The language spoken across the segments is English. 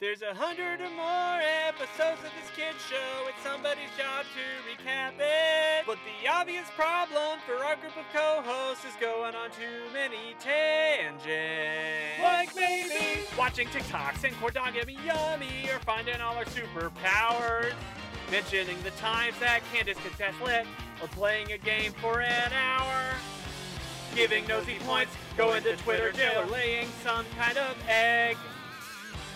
There's a hundred or more episodes of this kid's show. It's somebody's job to recap it. But the obvious problem for our group of co-hosts is going on too many tangents. Like maybe watching TikToks and Cordogamy Yummy or finding all our superpowers. Mentioning the times that Candace could test lit or playing a game for an hour. Giving nosy points, going to Twitter jail or laying some kind of egg.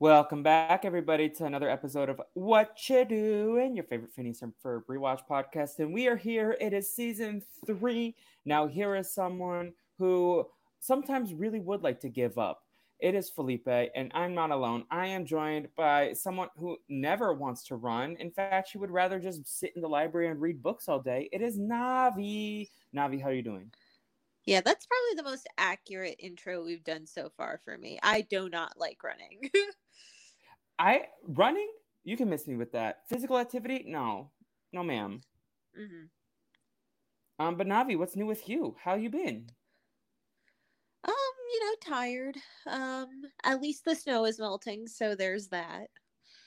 Welcome back, everybody, to another episode of What You Doing, your favorite Phineas and Ferb rewatch podcast. And we are here. It is season three. Now, here is someone who sometimes really would like to give up. It is Felipe, and I'm not alone. I am joined by someone who never wants to run. In fact, she would rather just sit in the library and read books all day. It is Navi. Navi, how are you doing? Yeah, that's probably the most accurate intro we've done so far for me. I do not like running. I running, you can miss me with that. Physical activity, no, no, madam hmm Um, but Navi, what's new with you? How you been? Um, you know, tired. Um, at least the snow is melting, so there's that.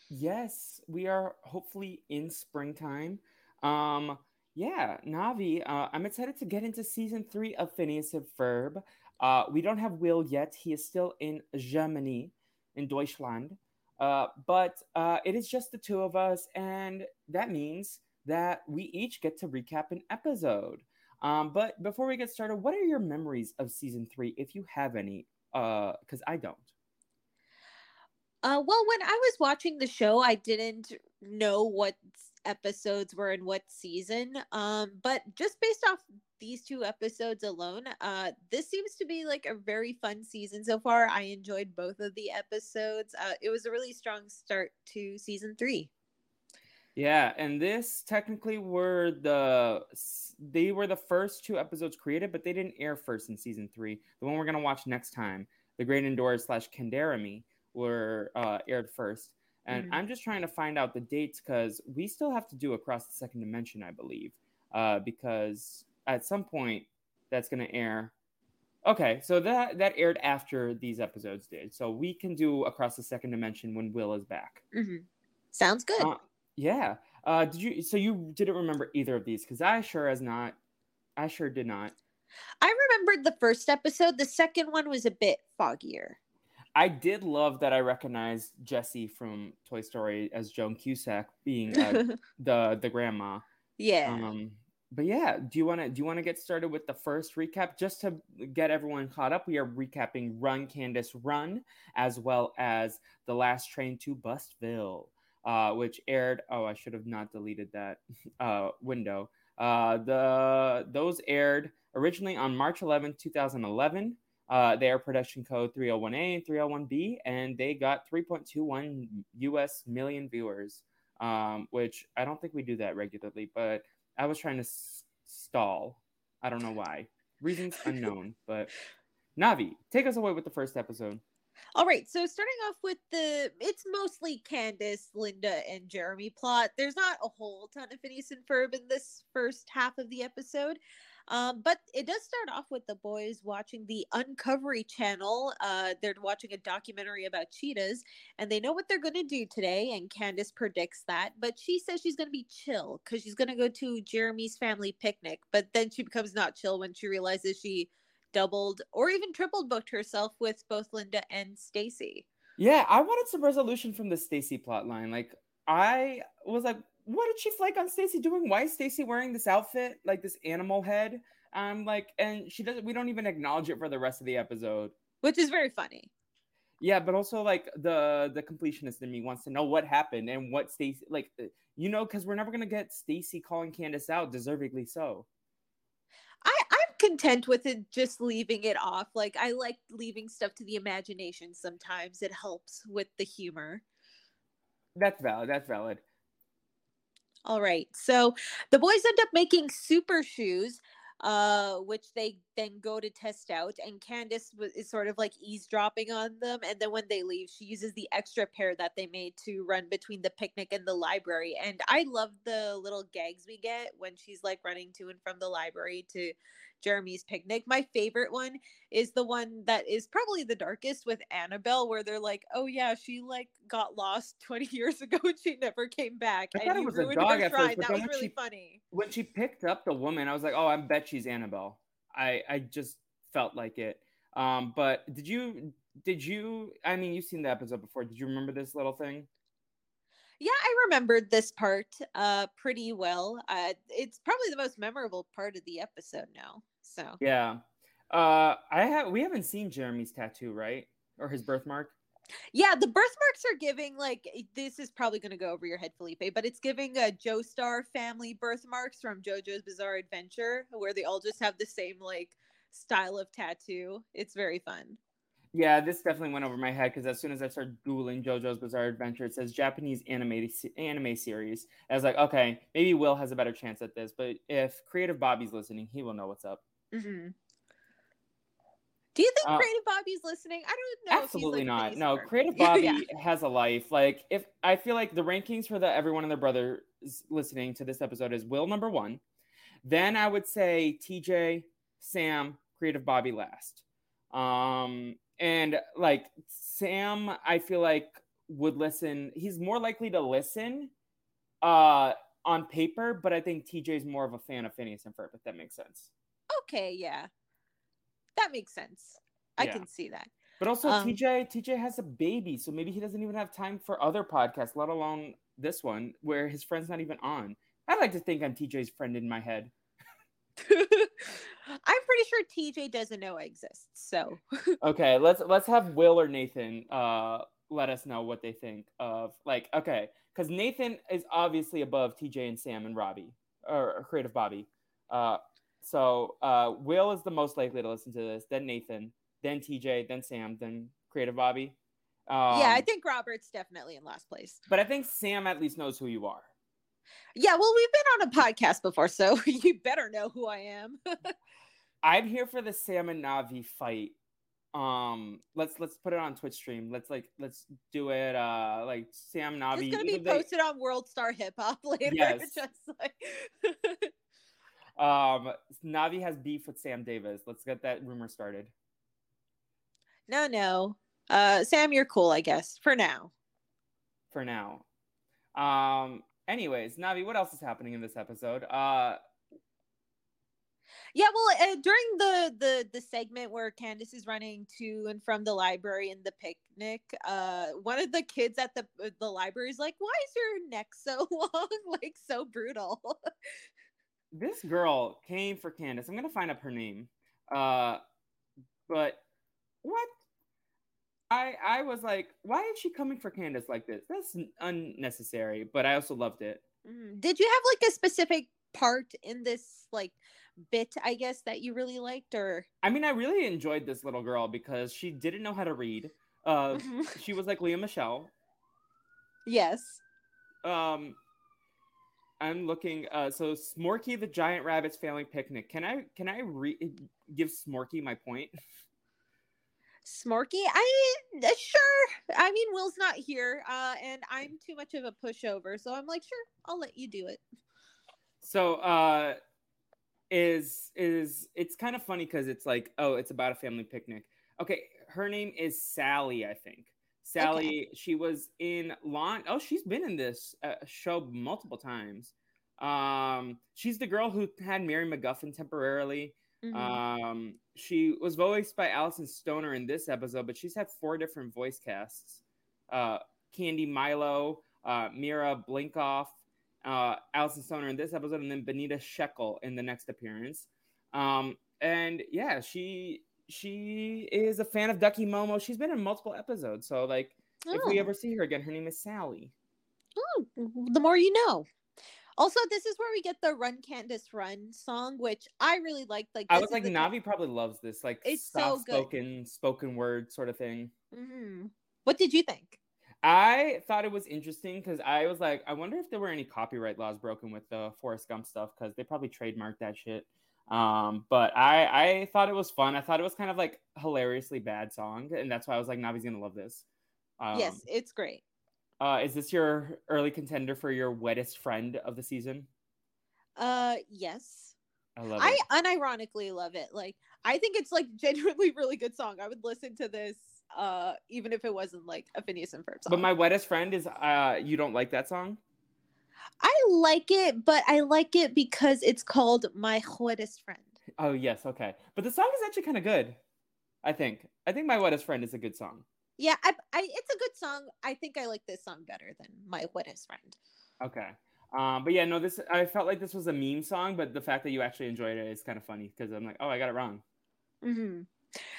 Yes, we are hopefully in springtime. Um, yeah, Navi, uh, I'm excited to get into season three of Phineas and Ferb. Uh, we don't have Will yet; he is still in Germany, in Deutschland. Uh, but uh, it is just the two of us, and that means that we each get to recap an episode. Um, but before we get started, what are your memories of season three, if you have any? Because I don't. Uh, well, when I was watching the show, I didn't know what episodes were in what season. Um, but just based off these two episodes alone, uh, this seems to be like a very fun season so far. I enjoyed both of the episodes. Uh, it was a really strong start to season three. Yeah, and this technically were the they were the first two episodes created, but they didn't air first in season three. The one we're gonna watch next time, the Great Indoors slash Canderemy, were uh, aired first. And Mhm. I'm just trying to find out the dates because we still have to do Across the Second Dimension, I believe, uh, because at some point that's gonna air. Okay, so that that aired after these episodes did, so we can do Across the Second Dimension when Will is back. Mhm. Sounds good. Uh, yeah. Uh, did you? So you didn't remember either of these? Because I sure as not. I sure did not. I remembered the first episode. The second one was a bit foggier. I did love that I recognized Jessie from Toy Story as Joan Cusack being uh, the the grandma. yeah. Um, but yeah, do you want to do you want to get started with the first recap just to get everyone caught up? We are recapping Run Candace Run as well as The Last Train to Bustville, uh, which aired. Oh, I should have not deleted that uh, window. Uh, the those aired originally on March 11, 2011. Uh, they are production code 301A and 301B, and they got 3.21 US million viewers, um, which I don't think we do that regularly, but I was trying to s- stall. I don't know why. Reasons unknown, but Navi, take us away with the first episode. All right. So starting off with the, it's mostly Candace, Linda, and Jeremy plot. There's not a whole ton of Phineas and Ferb in this first half of the episode, um, but it does start off with the boys watching the Uncovery channel. Uh, they're watching a documentary about cheetahs, and they know what they're going to do today. And Candace predicts that, but she says she's going to be chill because she's going to go to Jeremy's family picnic. But then she becomes not chill when she realizes she doubled or even tripled booked herself with both Linda and Stacy. Yeah, I wanted some resolution from the Stacy plot line. Like, I was like, what did she flake on Stacy doing? Why is Stacy wearing this outfit, like this animal head? I'm like, and she doesn't. We don't even acknowledge it for the rest of the episode. Which is very funny. Yeah, but also like the the completionist in me wants to know what happened and what Stacy like, uh, you know, because we're never gonna get Stacy calling Candace out, deservedly so. I, I'm content with it just leaving it off. Like I like leaving stuff to the imagination sometimes. It helps with the humor. That's valid. That's valid. All right. So the boys end up making super shoes, uh, which they then go to test out. And Candace w- is sort of like eavesdropping on them. And then when they leave, she uses the extra pair that they made to run between the picnic and the library. And I love the little gags we get when she's like running to and from the library to Jeremy's picnic. My favorite one is the one that is probably the darkest with Annabelle, where they're like, "Oh yeah, she like got lost 20 years ago and she never came back." I and thought it was a dog at first, but That was when really she- funny. When she picked up the woman, I was like, "Oh, I bet she's Annabelle." I I just felt like it. Um, but did you did you? I mean, you've seen the episode before. Did you remember this little thing? Yeah, I remembered this part uh pretty well. Uh it's probably the most memorable part of the episode now. So Yeah. Uh, I have. We haven't seen Jeremy's tattoo, right? Or his birthmark. yeah, the birthmarks are giving like eh, this is probably going to go over your head, Felipe, but it's giving a Joestar family birthmarks from JoJo's Bizarre Adventure, where they all just have the same like style of tattoo. It's very fun. Yeah, this definitely went over my head because as soon as I started googling JoJo's Bizarre Adventure, it says Japanese anime anime series. I was like, okay, maybe Will has a better chance at this, but if Creative Bobby's listening, he will know what's up. hmm Do you think Uh, Creative Bobby's listening? I don't know. Absolutely like, not. No. Creative Bobby Yeah. has a life. Like if I feel like the rankings for the everyone and their brother listening to this episode is Will number one, then I would say TJ, Sam, Creative Bobby last. Um, and like Sam, I feel like would listen. He's more likely to listen, uh, on paper, but I think TJ is more of a fan of Phineas and Ferb. If that makes sense. Okay, yeah. That makes sense. I Yeah. can see that. But also Um, TJ TJ has a baby, so maybe he doesn't even have time for other podcasts, let alone this one where his friend's not even on. I like to think I'm TJ's friend in my head. I'm pretty sure TJ doesn't know I exist. So Okay, let's let's have Will or Nathan uh let us know what they think of like okay, because Nathan is obviously above TJ and Sam and Robbie or, or Creative Bobby. Uh, so uh, Will is the most likely to listen to this, then Nathan, then TJ, then Sam, then Creative Bobby. Um, yeah, I think Robert's definitely in last place. but I think Sam at least knows who you are. Yeah, well, we've been on a podcast before, so you better know who I am. I'm here for the Sam and Navi fight. Um, let's let's put it on Twitch stream. Let's like let's do it. Uh, like Sam Navi. it's gonna be either they- posted on World Star Hip Hop later. Yes. Just like Um, Navi has beef with Sam Davis. Let's get that rumor started. no, no. Uh, Sam, you're cool, I guess, for now. for now. Um. Anyways, Navi, what else is happening in this episode? Uh, Yeah, well, uh, during the the the segment where Candace is running to and from the library and the picnic, uh, one of the kids at the the library is like, "Why is your neck so long? like so brutal." this girl came for Candace. I'm gonna find up her name. Uh, but what? I I was like, why is she coming for Candace like this? That's unnecessary. But I also loved it. Mm, Did you have like a specific part in this like bit, I guess, that you really liked, or I mean, I really enjoyed this little girl because she didn't know how to read. Uh, she was like Lea Michele. yes, Um, I'm looking. Uh, so Smorky the Giant Rabbit's Family Picnic. Can I can I re- give Smorky my point? Smorky? I uh, sure. I mean, Will's not here, uh, and I'm too much of a pushover, so I'm like, sure, I'll let you do it. So uh, is is it's kind of funny because it's like oh it's about a family picnic. Okay, her name is Sally, I think. Sally. She was in Lawn. Oh, she's been in this uh, show multiple times. Um, she's the girl who had Mary McGuffin temporarily. Mhm. Um, she was voiced by Alyson Stoner in this episode, but she's had four different voice casts: uh, Candy Milo, uh, Mira Blinkoff, uh, Alyson Stoner in this episode, and then Benita Shekel in the next appearance. Um, and yeah, she she is a fan of Ducky Momo. She's been in multiple episodes, so like if we Oh. ever see her again, her name is Sally. Oh, the more you know. Also, this is where we get the "Run Candace Run" song, which I really liked. Like, I was like, Navi probably loves this, like It's so soft good. spoken, spoken word sort of thing. hmm What did you think? I thought it was interesting because I was like, I wonder if there were any copyright laws broken with the Forrest Gump stuff because they probably trademarked that shit. Um, but I I thought it was fun. I thought it was kind of like hilariously bad song, and that's why I was like, Navi's gonna love this. Um, yes, it's great. Uh, is this your early contender for your wettest friend of the season? Uh, yes. I love it. I unironically love it. Like, I think it's like genuinely really good song. I would listen to this, uh, even if it wasn't like a Phineas and Ferb song. But my wettest friend is uh, you don't like that song? I like it, but I like it because it's called My Wettest Friend. Oh yes, okay. But the song is actually kind of good. I think. I think my wettest friend is a good song. Yeah, I, I, it's a good song. I think I like this song better than My Wettest Friend. Okay. Um, but yeah, no, this I felt like this was a meme song, but the fact that you actually enjoyed it is kind of funny because I'm like, oh, I got it wrong. hmm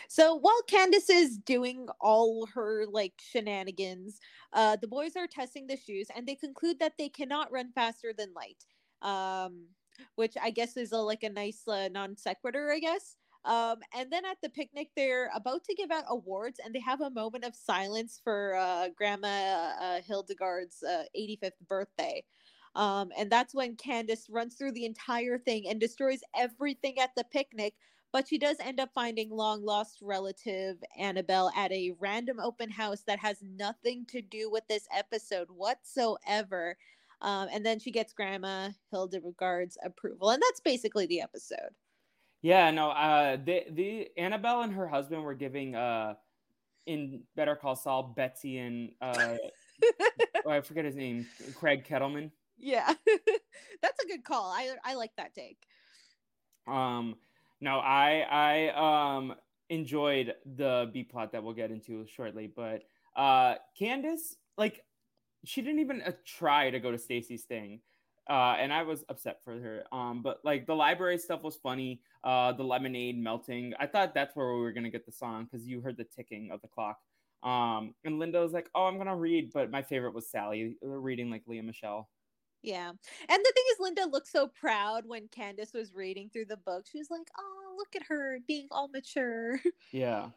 So while Candace is doing all her like shenanigans, uh, the boys are testing the shoes and they conclude that they cannot run faster than light. Um, which I guess is a, like a nice uh, non sequitur, I guess. Um, and then at the picnic, they're about to give out awards, and they have a moment of silence for uh, Grandma uh, Hildegard's uh, 85th birthday. Um, and that's when Candace runs through the entire thing and destroys everything at the picnic. But she does end up finding long lost relative Annabelle at a random open house that has nothing to do with this episode whatsoever. Um, and then she gets Grandma Hildegard's approval, and that's basically the episode. Yeah, no, uh the the Annabelle and her husband were giving uh in Better Call Saul, Betsy and uh oh, I forget his name, Craig Kettleman. Yeah, that's a good call. I I like that take. Um no, I I um enjoyed the B plot that we'll get into shortly, but uh Candace, like she didn't even uh, try to go to Stacy's thing. Uh, and I was upset for her. Um, but like the library stuff was funny. Uh, the lemonade melting. I thought that's where we were gonna get the song because you heard the ticking of the clock. Um, and Linda was like, "Oh, I'm gonna read," but my favorite was Sally uh, reading like Lea Michele. Yeah. And the thing is, Linda looked so proud when Candace was reading through the book. She was like, oh, look at her being all mature. Yeah,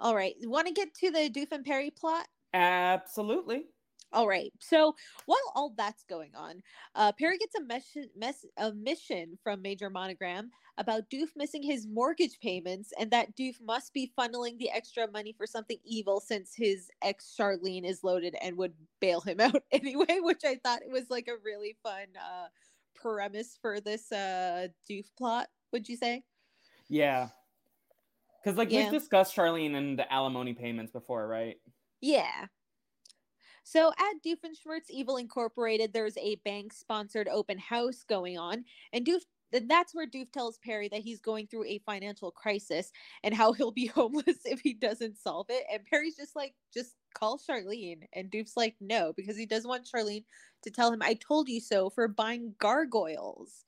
all right. Want to get to the Doof and Perry plot? absolutely. All right. So while all that's going on, uh, Perry gets a, mes- mes- a mission from Major Monogram about Doof missing his mortgage payments and that Doof must be funneling the extra money for something evil since his ex Charlene is loaded and would bail him out anyway, which I thought it was like a really fun uh, premise for this uh, Doof plot, would you say? Yeah, because like Yeah. we've discussed Charlene and the alimony payments before, right? Yeah. So at Doofenshmirtz Evil Incorporated, there's a bank sponsored open house going on, and Doof. And that's where Doof tells Perry that he's going through a financial crisis and how he'll be homeless if he doesn't solve it. And Perry's just like, just call Charlene. And Doof's like, no, because he doesn't want Charlene to tell him, I told you so for buying gargoyles.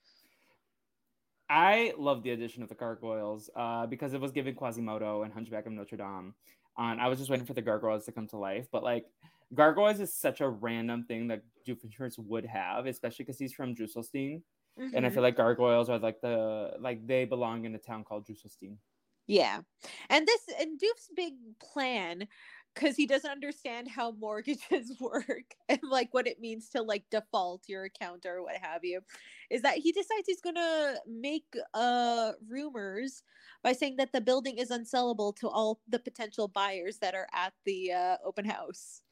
I love the addition of the gargoyles uh, because it was giving Quasimodo and Hunchback of Notre Dame. And I was just waiting for the gargoyles to come to life. But like, gargoyles is such a random thing that Doofenshmirtz would have, especially because he's from Drusselstein. And I Mhm. feel like gargoyles are like the like they belong in a town called Drusselstein. Yeah. And this and Doof's big plan because he doesn't understand how mortgages work and like what it means to like default your account or what have you is that he decides he's gonna make uh rumors by saying that the building is unsellable to all the potential buyers that are at the uh, open house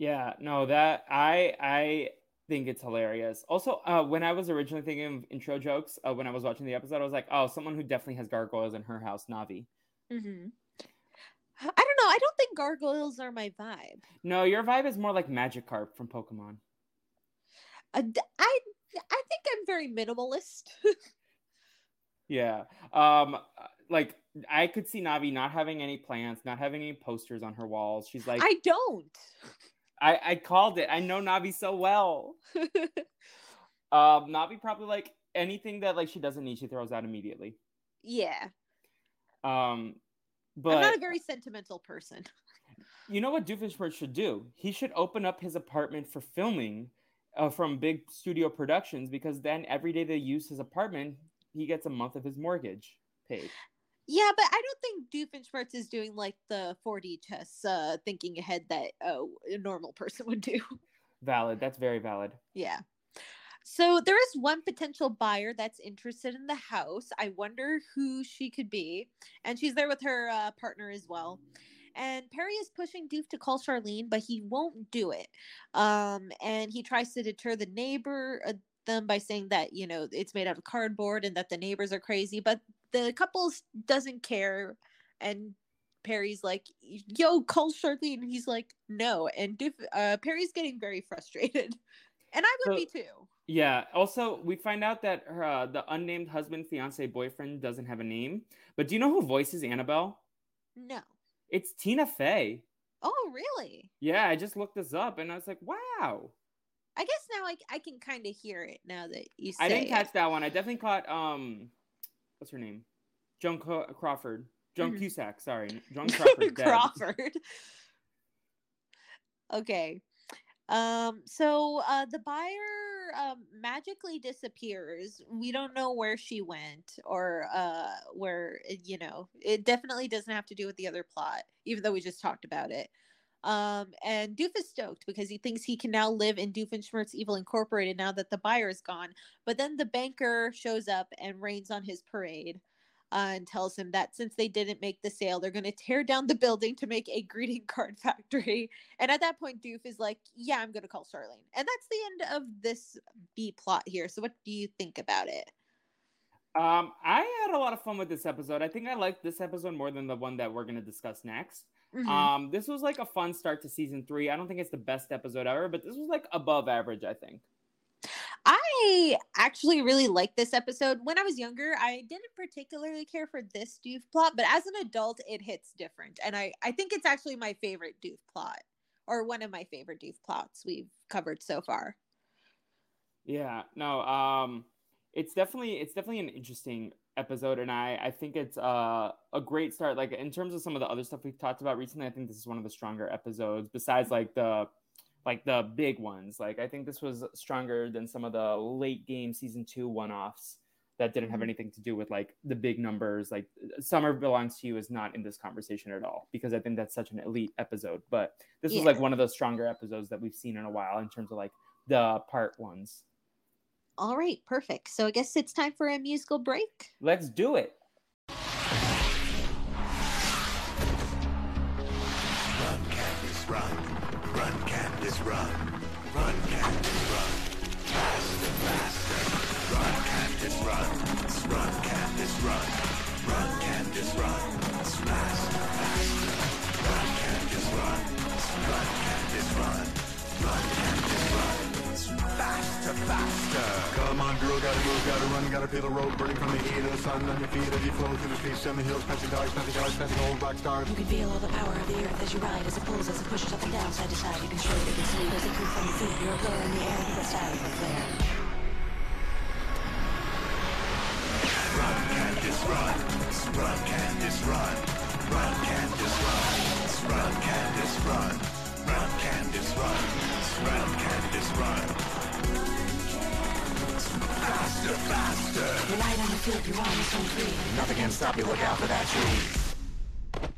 Yeah, no, that I I think it's hilarious. Also, uh, when I was originally thinking of intro jokes, uh, when I was watching the episode, I was like, oh, someone who definitely has gargoyles in her house, Navi. mm-hmm. i don't know i don't think gargoyles are my vibe No, your vibe is more like Magikarp from Pokemon. Uh, i i think i'm very minimalist Yeah. Um, like I could see Navi not having any plants, not having any posters on her walls. She's like, i don't I, I called it. I know Navi so well. Um, Navi probably like anything that like she doesn't need, she throws out immediately. yeah Um, but i'm not a very sentimental person you know what Doofenshmirtz should do? He should open up his apartment for filming uh, from big studio productions because then every day they use his apartment, he gets a month of his mortgage paid. Yeah, but I don't think Doofenshmirtz is doing like the 4D chess, uh, thinking ahead that uh, a normal person would do. Valid. That's very valid. Yeah. So there is one potential buyer that's interested in the house. I wonder who she could be. And she's there with her uh, partner as well. And Perry is pushing Doof to call Charlene, but he won't do it. Um, and he tries to deter the neighbor uh, them by saying that you know it's made out of cardboard and that the neighbors are crazy. But the couple doesn't care, and Perry's like, "Yo, call Charlene." And he's like, "No." And Doof, uh, Perry's getting very frustrated, and I would So- be too. Yeah. Also, we find out that her, uh, the unnamed husband, fiance, boyfriend doesn't have a name. But do you know who voices Annabelle? No. It's Tina Fey. Oh, really? Yeah, I just looked this up and I was like, wow. I guess now I, I can kind of hear it now that you I didn't it. catch that one. I definitely caught um, what's her name? Joan Co- Crawford. Joan Mhm. Cusack. Sorry, Joan Crawford. Crawford. okay. Um, so uh the buyer um magically disappears. We don't know where she went or uh where you know, it definitely doesn't have to do with the other plot, even though we just talked about it. Um, and Doof is stoked because he thinks he can now live in Doofenshmirtz Evil Incorporated now that the buyer is gone. But then the banker shows up and rains on his parade uh, and tells him that since they didn't make the sale, they're going to tear down the building to make a greeting card factory. And at that point, Doof is like, "Yeah, I'm going to call Charlene," and that's the end of this B plot here. So, what do you think about it? Um, I had a lot of fun with this episode. I think I liked this episode more than the one that we're gonna discuss next. Mhm. Um, this was like a fun start to season three. I don't think it's the best episode ever, but this was like above average. I think. I actually really liked this episode. When I was younger, I didn't particularly care for this Doof plot, but as an adult, it hits different, and I I think it's actually my favorite Doof plot, or one of my favorite Doof plots we've covered so far. Yeah, no, um, it's definitely it's definitely an interesting episode, and I I think it's uh, a great start. Like in terms of some of the other stuff we've talked about recently, I think this is one of the stronger episodes. Besides, like the like the big ones, like I think this was stronger than some of the late game season two one offs that didn't have Mhm. anything to do with like the big numbers. Like Summer Belongs to You is not in this conversation at all because I think that's such an elite episode. But this was like one of those stronger episodes that we've seen in a while in terms of like the part ones. All right, perfect. So I guess it's time for a musical break. Let's do it. Run, Candace, run. Run, Candace, run. Run, Candace, run. Faster, faster. Run, Candace, run. Run, Candace, run. Run, Candace, run. Faster, faster. Run, Candace, run. Run, Candace, run. Run, Candace, run. Faster, faster. Come on, girl, gotta move, gotta run, gotta feel the road burning from the heat of the sun on your feet as you flow through the streets and the hills, passing dogs, passing cars, passing old rock stars. You can feel all the power of the earth as you ride, as it pulls, as it pushes up and down, side to side. You can show it, you can see. There's a truth from your feet. You're a blur in the air, you're a style, you're a flare. Run, Candace, run. Run, Candace, run. Run, Candace, run. Run, Candace, run. Run, Candace, run. Run, Candace, run. Faster, faster. You're light on your feet, you're on your own free. Nothing can stop you. Look out for that tree.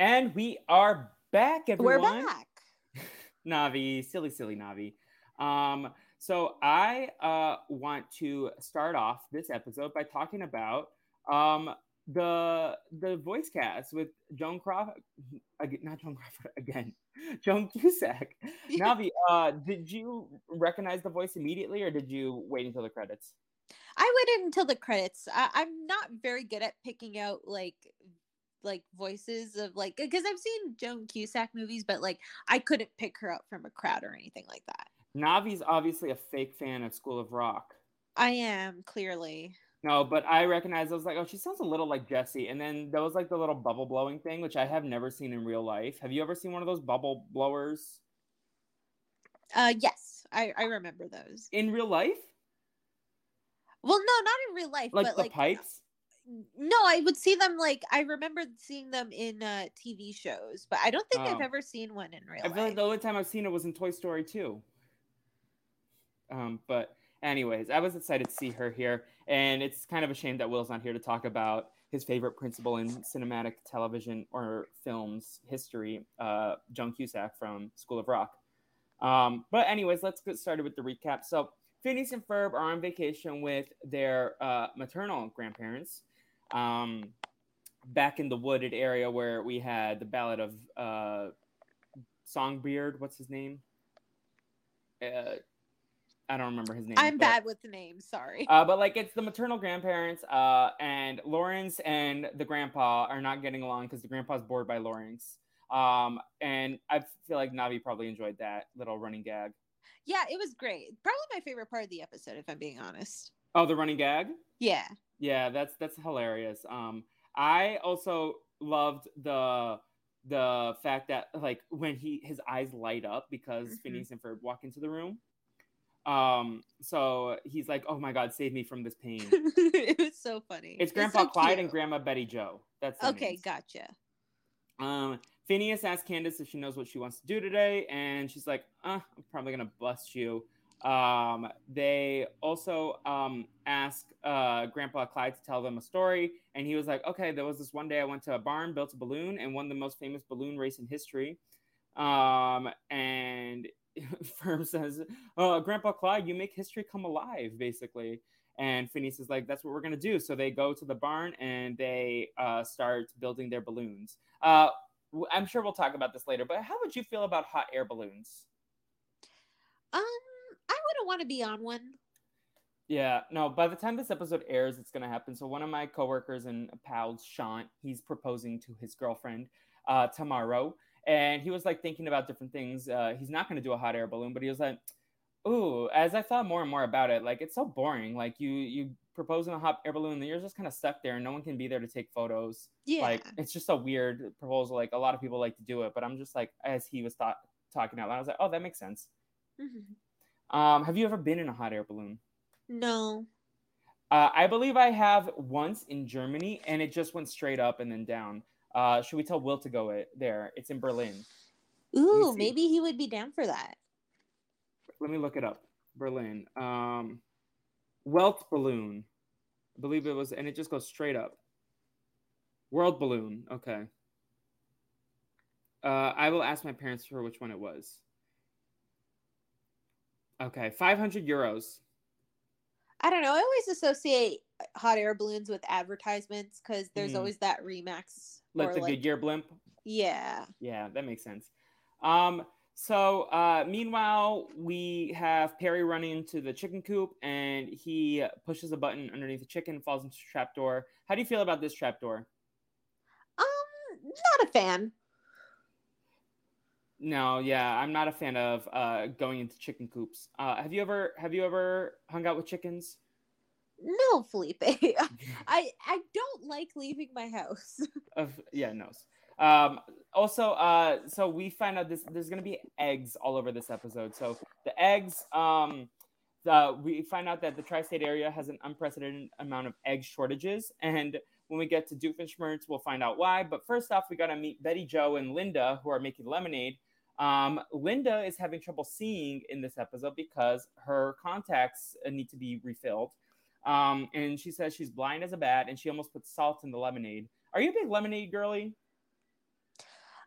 And we are back, everyone. We're back. Navi, silly, silly Navi. Um, so I uh, want to start off this episode by talking about um, the the voice cast with Joan Crawford, not Joan Crawford again, Joan Cusack. Navi, uh, did you recognize the voice immediately, or did you wait until the credits? I waited until the credits. I, I'm not very good at picking out like like voices of like because I've seen Joan Cusack movies, but like I couldn't pick her out from a crowd or anything like that. Navi's obviously a fake fan of School of Rock. I am clearly. No, but I recognized I was like, oh, she sounds a little like Jessie. And then there was like the little bubble blowing thing, which I have never seen in real life. Have you ever seen one of those bubble blowers Uh, yes, I I remember those. in real life? Well, no, not in real life, Like but the like pipes? no, I would see them like I remember seeing them in uh TV shows, but I don't think I've Oh. ever seen one in real I feel like the only time I've seen it was in Toy Story 2. Um, but anyways, I was excited to see her here, and it's kind of a shame that Will's not here to talk about his favorite principal in cinematic television or films history, uh, Joan Cusack from School of Rock. Um, but anyways, let's get started with the recap. So Phineas and Ferb are on vacation with their uh, maternal grandparents. Um, back in the wooded area where we had the ballad of uh, Songbeard. What's his name? Uh, I don't remember his name. I'm but- bad with the names. Sorry. Uh, but like it's the maternal grandparents, uh, and Lawrence and the grandpa are not getting along because the grandpa's bored by Lawrence. Um, and I feel like Navi probably enjoyed that little running gag. yeah, it was great. Probably my favorite part of the episode, if I'm being honest. Oh, the running gag. Yeah. Yeah, that's that's hilarious. Um, I also loved the the fact that like when he his eyes light up because Mhm. Phineas and Ferb walk into the room. Um, so he's like, "Oh my God, save me from this pain." it was so funny. It's so Grandpa Clyde and. Grandma Betty Jo. That's Okay, names. gotcha. Um, Phineas asks Candace if she knows what she wants to do today, and she's like, uh, "I'm probably gonna bust you." Um, they also um, ask uh, Grandpa Clyde to tell them a story, and he was like, "Okay, there was this one day I went to a barn, built a balloon, and won the most famous balloon race in history." Um, and Ferb says, uh, "Grandpa Clyde, you make history come alive, basically." And Phineas is like, "That's what we're gonna do." So they go to the barn and they uh, start building their balloons. Uh, I'm sure we'll talk about this later, but how would you feel about hot air balloons? Um, I wouldn't want to be on one. Yeah, no, by the time this episode airs, it's going to happen. So, one of my coworkers and pals, Sean, he's proposing to his girlfriend uh, tomorrow. And he was like thinking about different things. Uh, he's not going to do a hot air balloon, but he was like, Ooh, as I thought more and more about it, like it's so boring. Like you, you propose in a hot air balloon, then you're just kind of stuck there, and no one can be there to take photos. Yeah. Like it's just a weird proposal. Like a lot of people like to do it, but I'm just like, as he was thought talking out loud, I was like, oh, that makes sense. Mhm. Um, have you ever been in a hot air balloon? No. Uh, I believe I have once in Germany, and it just went straight up and then down. Uh, should we tell Will to go it there? It's in Berlin. Ooh, maybe he would be down for that. Let me look it up. Berlin. Um, Welt balloon. I believe it was, and it just goes straight up. World balloon. Okay. Uh, I will ask my parents for which one it was. Okay, 500 euros. I don't know. I always associate hot air balloons with advertisements because there's Mm. always that Remax. Like or the Goodyear blimp. Yeah. Yeah, that makes sense. Um, so uh, meanwhile, we have Perry running into the chicken coop, and he pushes a button underneath the chicken, falls into a trapdoor. How do you feel about this trapdoor? Um, not a fan. No, yeah, I'm not a fan of uh, going into chicken coops. Uh, have you ever have you ever hung out with chickens? No, Felipe. I I don't like leaving my house. Of yeah, no. Um, also, uh, so we find out this there's gonna be eggs all over this episode. So the eggs, um, the, we find out that the tri-state area has an unprecedented amount of egg shortages, and when we get to Doofenshmirtz, we'll find out why. But first off, we gotta meet Betty Jo and Linda, who are making lemonade. Um, Linda is having trouble seeing in this episode because her contacts need to be refilled. Um, and she says she's blind as a bat, and she almost puts salt in the lemonade. Are you a big lemonade girly?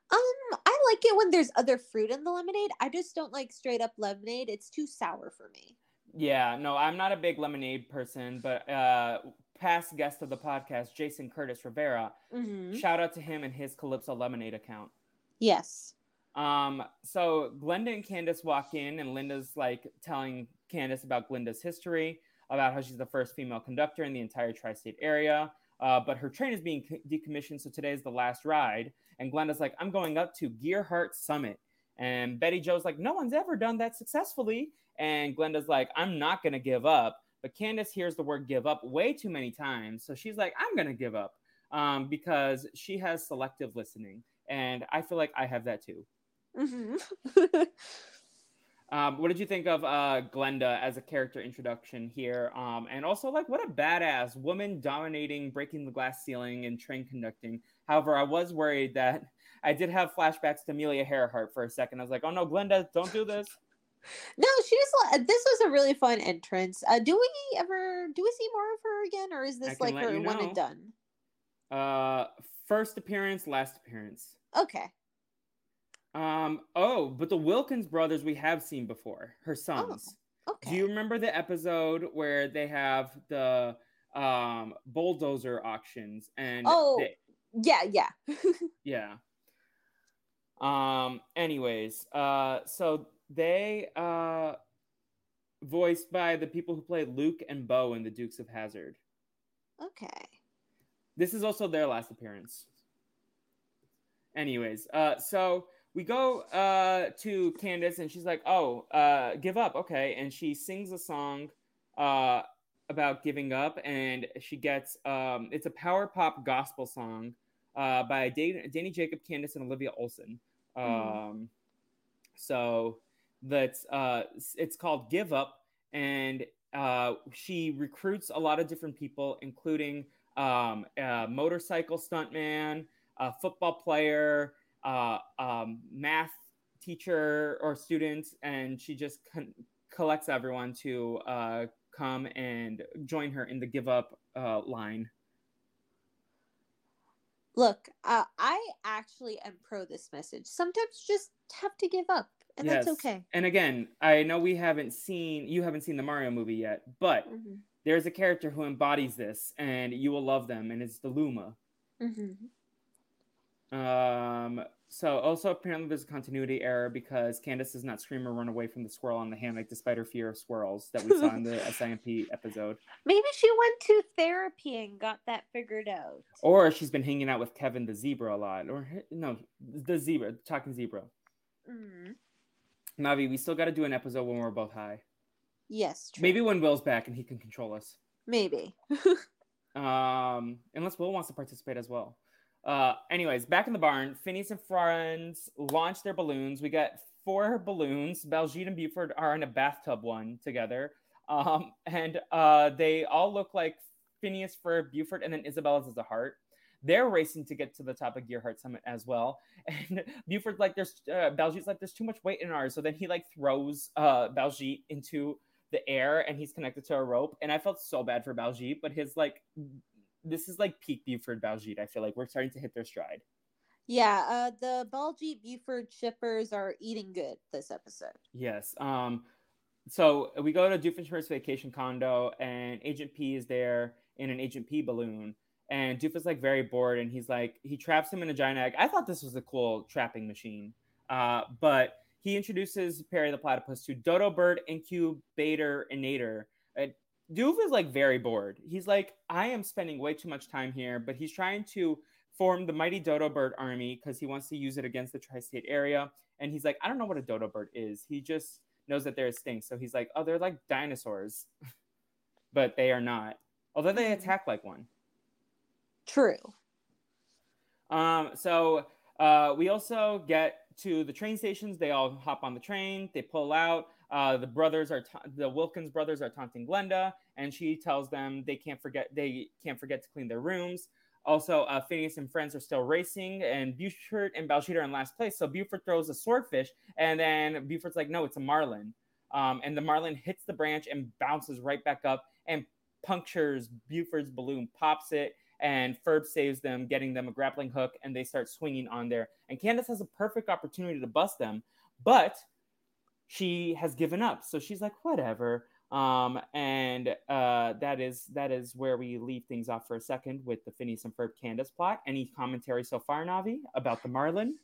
Um, I like it when there's other fruit in the lemonade. I just don't like straight up lemonade. It's too sour for me. Yeah, no, I'm not a big lemonade person, but uh, past guest of the podcast, Jason Curtis Rivera, Mm-hmm. shout out to him and his Calypso Lemonade account. Yes. Um, so Glenda and Candace walk in, and Linda's like telling Candace about Glenda's history, about how she's the first female conductor in the entire tri-state area. Uh, but her train is being decommissioned, so today is the last ride. And Glenda's like, "I'm going up to Gearheart Summit," and Betty Jo's like, "No one's ever done that successfully." And Glenda's like, "I'm not gonna give up." But Candace hears the word "give up" way too many times, so she's like, "I'm gonna give up," um, because she has selective listening, and I feel like I have that too. Mm-hmm. Um, what did you think of uh, Glenda as a character introduction here? Um, and also, like, what a badass woman dominating, breaking the glass ceiling, and train conducting. However, I was worried that I did have flashbacks to Amelia Earhart for a second. I was like, oh no, Glenda, don't do this. no, she was. This was a really fun entrance. Uh, do we ever do we see more of her again, or is this like her you one and done? Uh, first appearance, last appearance. Okay. Um. Oh, but the Wilkins brothers we have seen before. Her sons. Okay. Do you remember the episode where they have the um bulldozer auctions and Oh. they- Yeah, yeah. yeah. Um. Anyways, uh, so they uh, voiced by the people who played Luke and Bo in the Dukes of Hazzard. okay. This is also their last appearance. Anyways, uh, so we go uh to Candace and she's like, "Oh, uh, give up, okay?" And she sings a song uh about giving up, and she gets um, it's a power pop gospel song uh by Dan- Danny Jacob, Candace, and Olivia Olson. Um, so that's uh, it's called "Give Up," and uh, she recruits a lot of different people, including um, a motorcycle stuntman, a football player, uh, um, math teacher or student, and she just con- collects everyone to uh, come and join her in the give up uh, line. Look, uh, I actually am pro this message. Sometimes you just have to give up, and that's okay. And again, I know we haven't seen you haven't seen the Mario movie yet, but Mhm. there's a character who embodies this, and you will love them, and it's the Luma. Mhm. Um, so also apparently there's a continuity error because Candace does not scream or run away from the squirrel on the hammock despite her fear of squirrels that we saw in the SIMP episode. Maybe she went to therapy and got that figured out. Or she's been hanging out with Kevin the zebra a lot. Or no, the zebra, the talking zebra. Mm. Navi, we still got to do an episode when we're both high. Yes, true. Maybe when Will's back and he can control us. Maybe. Um, unless Will wants to participate as well. Uh, anyways, back in the barn, Phineas and friends launch their balloons. We got four balloons. Baljeet and Buford are in a bathtub one together. Um, and uh, they all look like Phineas for Buford, and then Isabella's as a heart. They're racing to get to the top of Gearheart Summit as well. And Buford's like, there's uh, Baljeet's like, there's too much weight in ours. So then he like throws uh, Baljeet into the air and he's connected to a rope. And I felt so bad for Baljeet, but his like this is like peak Buford Baljeet. I feel like we're starting to hit their stride. yeah, uh, the Baljeet Buford shippers are eating good this episode. Yes. Um. So we go to Doofenshmirtz vacation condo, and Agent P is there in an Agent P balloon, and Doof is like very bored, and he's like he traps him in a giant egg. I thought this was a cool trapping machine, uh, but he introduces Perry the platypus to Dodo Bird Incubator Inator. Uh, Doof is like very bored. He's like, I am spending way too much time here, but he's trying to form the mighty Dodo Bird army because he wants to use it against the tri-state area. And he's like, I don't know what a Dodo Bird is. He just knows that they're extinct. So he's like, oh, they're like dinosaurs, but they are not. Although they Mhm. attack like one. True. Um, so uh, we also get to the train stations. They all hop on the train. They pull out. Uh, the brothers are ta- the Wilkins brothers are taunting Glenda, and she tells them they can't forget they can't forget to clean their rooms. Also, uh, Phineas and friends are still racing, and Buford and Baljeet are in last place. So Buford throws a swordfish, and then Buford's like, "No, it's a marlin." Um, and the marlin hits the branch and bounces right back up and punctures Buford's balloon, pops it, and Ferb saves them, getting them a grappling hook, and they start swinging on there. And Candace has a perfect opportunity to bust them, but she has given up. So she's like, whatever. Um, and uh, that is that is where we leave things off for a second with the Phineas and Ferb Candace plot. Any commentary so far, Navi, about the Marlin?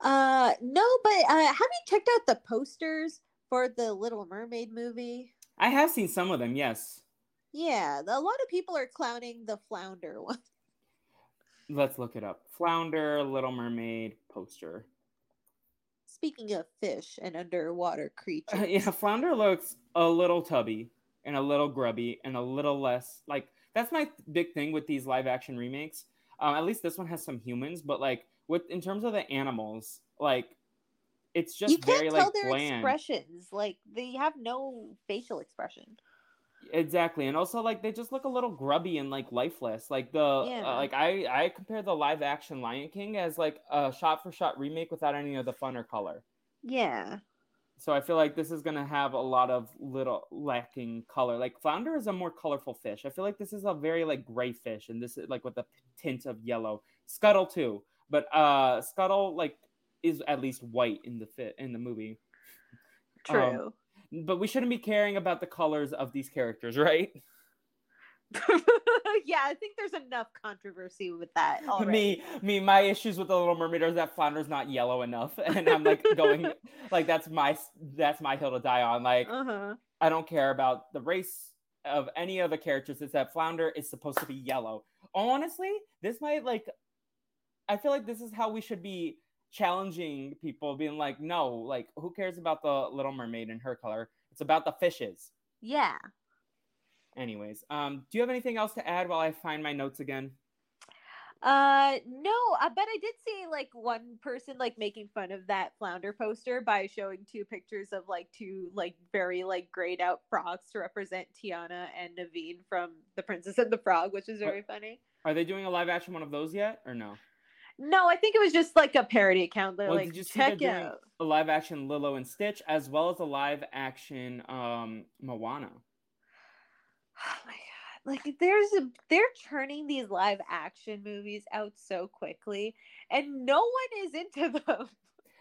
Uh, no, but uh, have you checked out the posters for the Little Mermaid movie? I have seen some of them, yes. Yeah, a lot of people are clowning the flounder one. Let's look it up. Flounder, Little Mermaid poster. Speaking of fish and underwater creatures, yeah, Flounder looks a little tubby and a little grubby and a little less like that's my big thing with these live action remakes. Um, at least this one has some humans, but like with in terms of the animals, like it's just you can't very tell like their bland. expressions. Like they have no facial expression. Exactly, and also like they just look a little grubby and like lifeless. Like the Yeah. uh, like I I compare the live action Lion King as like a shot for shot remake without any of the fun or color. Yeah. So I feel like this is gonna have a lot of little lacking color. Like flounder is a more colorful fish. I feel like this is a very like gray fish, and this is like with a tint of yellow. Scuttle too, but uh, Scuttle like is at least white in the fit in the movie. True. But we shouldn't be caring about the colors of these characters, right? yeah, I think there's enough controversy with that already. Me, me, my issues with the Little Mermaid is that Flounder's not yellow enough, and I'm like going like that's my that's my hill to die on. Like Uh-huh. I don't care about the race of any of the characters. It's that Flounder is supposed to be yellow. Honestly, this might like I feel like this is how we should be challenging people, being like, no, like who cares about the Little Mermaid and her color? It's about the fishes. Yeah. Anyways, um, do you have anything else to add while I find my notes again? Uh no, but I did see like one person like making fun of that flounder poster by showing two pictures of like two like very like grayed out frogs to represent Tiana and Naveen from The Princess and the Frog, which is very funny. Are they doing a live action one of those yet, or no? No, I think it was just like a parody account. They're Well, like, did you see check out. a live action Lilo and Stitch as well as a live action um Moana? Oh my god! Like there's a they're churning these live action movies out so quickly, and no one is into them.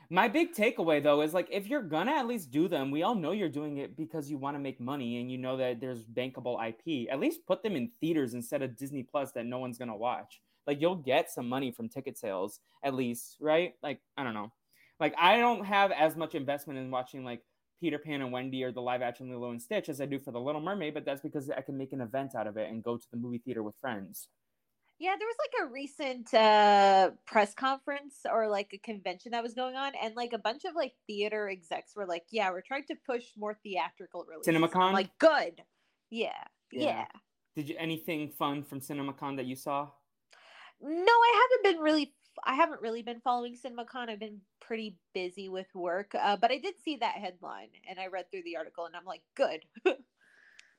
My big takeaway though is like if you're gonna at least do them, we all know you're doing it because you want to make money and you know that there's bankable IP. At least put them in theaters instead of Disney Plus that no one's gonna watch. Like you'll get some money from ticket sales at least, right? Like I don't know. Like I don't have as much investment in watching like Peter Pan and Wendy or the live action Lilo and Stitch as I do for the Little Mermaid, but that's because I can make an event out of it and go to the movie theater with friends. Yeah, there was like a recent uh press conference or like a convention that was going on, and like a bunch of like theater execs were like, "Yeah, we're trying to push more theatrical releases." CinemaCon? like, good. Yeah, Yeah. yeah. Did you anything fun from CinemaCon that you saw? No, I haven't been really. I haven't really been following CinemaCon. I've been pretty busy with work, uh, but I did see that headline and I read through the article, and I'm like, good.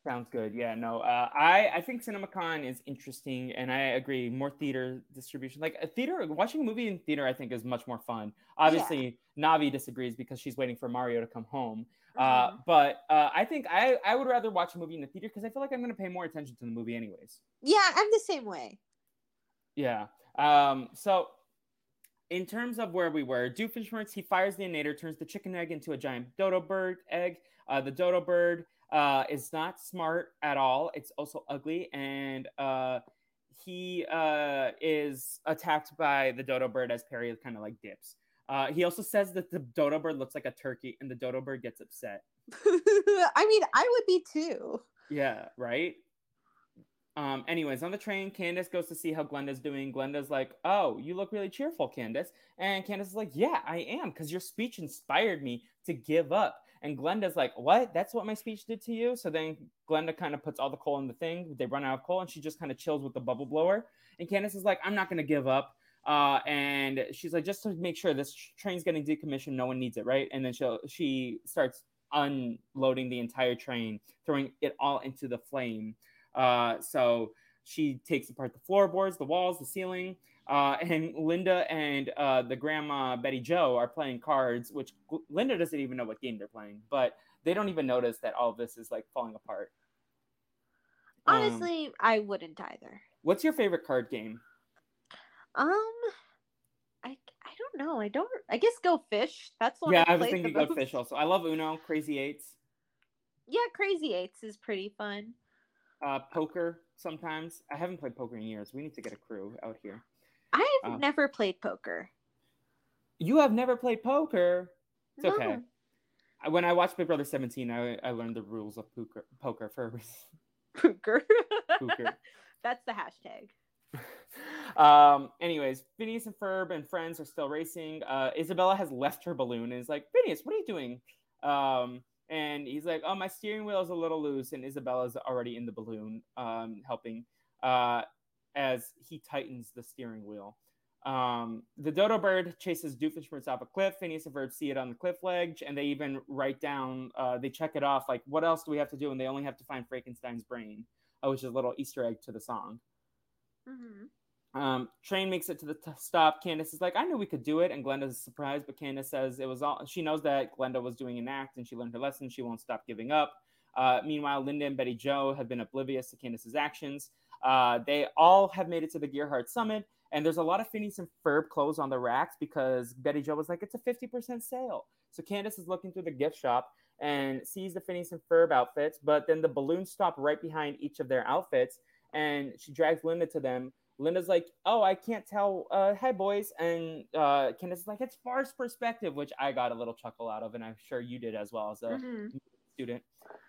Sounds good. Yeah, no, uh, I I think CinemaCon is interesting, and I agree. More theater distribution, like a theater, watching a movie in theater, I think is much more fun. Obviously, Navi disagrees because she's waiting for Mario to come home. Uh, Mhm. but uh, I think I I would rather watch a movie in the theater because I feel like I'm going to pay more attention to the movie anyways. yeah, I'm the same way. Yeah. Um. So, in terms of where we were, Doofenshmirtz, he fires the inator, turns the chicken egg into a giant dodo bird egg. Uh, the dodo bird uh, is not smart at all. It's also ugly, and uh, he uh, is attacked by the dodo bird as Perry kind of like dips. Uh, he also says that the dodo bird looks like a turkey, and the dodo bird gets upset. I mean, I would be too. Yeah, right. Um, anyways, on the train, Candace goes to see how Glenda's doing. Glenda's like, "Oh, you look really cheerful, Candace." And Candace is like, "Yeah, I am, because your speech inspired me to give up." And Glenda's like, "What? That's what my speech did to you?" So then Glenda kind of puts all the coal in the thing. They run out of coal, and she just kind of chills with the bubble blower. And Candace is like, "I'm not gonna give up." Uh, and she's like, "Just to make sure this train's getting decommissioned, no one needs it, right?" And then she she starts unloading the entire train, throwing it all into the flame. Uh, so she takes apart the floorboards, the walls, the ceiling. Uh, and Linda and uh, the grandma Betty Jo are playing cards, which Linda doesn't even know what game they're playing, but they don't even notice that all of this is like falling apart. Um, Honestly, I wouldn't either. what's your favorite card game? Um, I I don't know. I don't. I guess Go Fish. That's one. yeah, I I was thinking most. Fish also. I love Uno, Crazy Eights, Yeah, Crazy Eights is pretty fun. Uh, poker. Sometimes I haven't played poker in years. We need to get a crew out here. I've Oh. never played poker. You have never played poker. It's okay. No. I- When I watched Big Brother 17, I, I learned the rules of poker, poker for a reason. Poker. Poker. That's the hashtag. um, anyways, Phineas and Ferb and friends are still racing. Uh, Isabella has left her balloon and is like, Phineas, what are you doing? Um, and he's like, Oh, my steering wheel is a little loose. And Isabella's already in the balloon, um, helping uh, as he tightens the steering wheel. Um, the dodo bird chases Doofenshmirtz off a cliff. Phineas and Ferb see it on the cliff ledge, and they even write down, uh, they check it off, like, what else do we have to do? And they only have to find Frankenstein's brain, uh, which is a little Easter egg to the song. hmm Um, train makes it to the t- stop. Candace is like, I knew we could do it, and Glenda's surprised, but Candace says it was all. She knows that Glenda was doing an act, and she learned her lesson. She won't stop giving up. Uh, meanwhile, Linda and Betty Jo have been oblivious to Candace's actions. Uh, they all have made it to the Gearheart Summit, and there's a lot of Phineas and Ferb clothes on the racks because Betty Jo was like, it's a 50% sale. So Candace is looking through the gift shop and sees the Phineas and Ferb outfits, but then the balloons stop right behind each of their outfits, and she drags Linda to them. Linda's like, "Oh, I can't tell. Uh, hi, boys." And uh, Candace is like, "It's farce perspective," which I got a little chuckle out of, and I'm sure you did as well as a Mhm. student.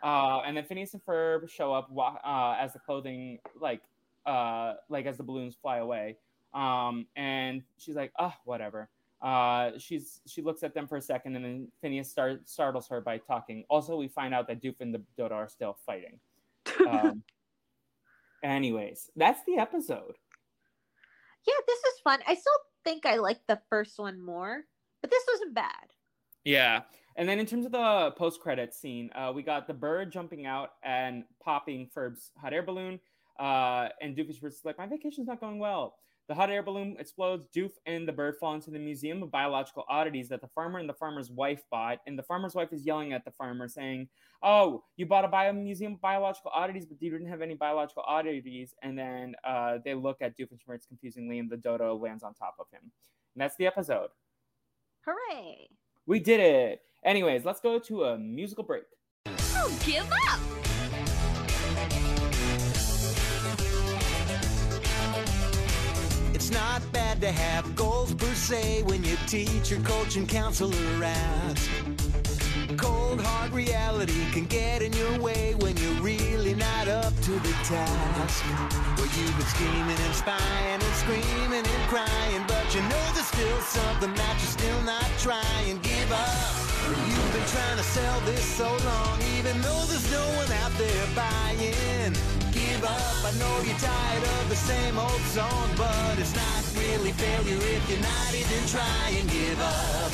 Uh, and then Phineas and Ferb show up uh, as the clothing, like, uh, like as the balloons fly away. Um, and she's like, "Oh, whatever." Uh, she's she looks at them for a second, and then Phineas start, startles her by talking. Also, we find out that Doof and the Dodo are still fighting. Um, anyways, that's the episode. Yeah, this is fun. I still think I like the first one more, but this wasn't bad. Yeah. And then in terms of the post credit scene, uh, we got the bird jumping out and popping Ferb's hot air balloon. Uh, and Doofenshmirtz is like, my vacation's not going well. The hot air balloon explodes. Doof and the bird fall into the Museum of Biological Oddities that the farmer and the farmer's wife bought. And the farmer's wife is yelling at the farmer, saying, Oh, you bought a bio museum of biological oddities, but you didn't have any biological oddities. And then uh, they look at Doofenshmirtz confusingly, and the dodo lands on top of him. And that's the episode. Hooray! We did it. Anyways, let's go to a musical break. Oh, give up! It's not bad to have goals per se when your teacher, coach, and counselor ask. Cold hard reality can get in your way when you're really not up to the task. Well, you've been scheming and spying and screaming and crying, but you know there's still something that you're still not trying. Give up. You've been trying to sell this so long, even though there's no one out there buying. Up. I know you're tired of the same old song, but it's not really failure if you're not even trying. Give up.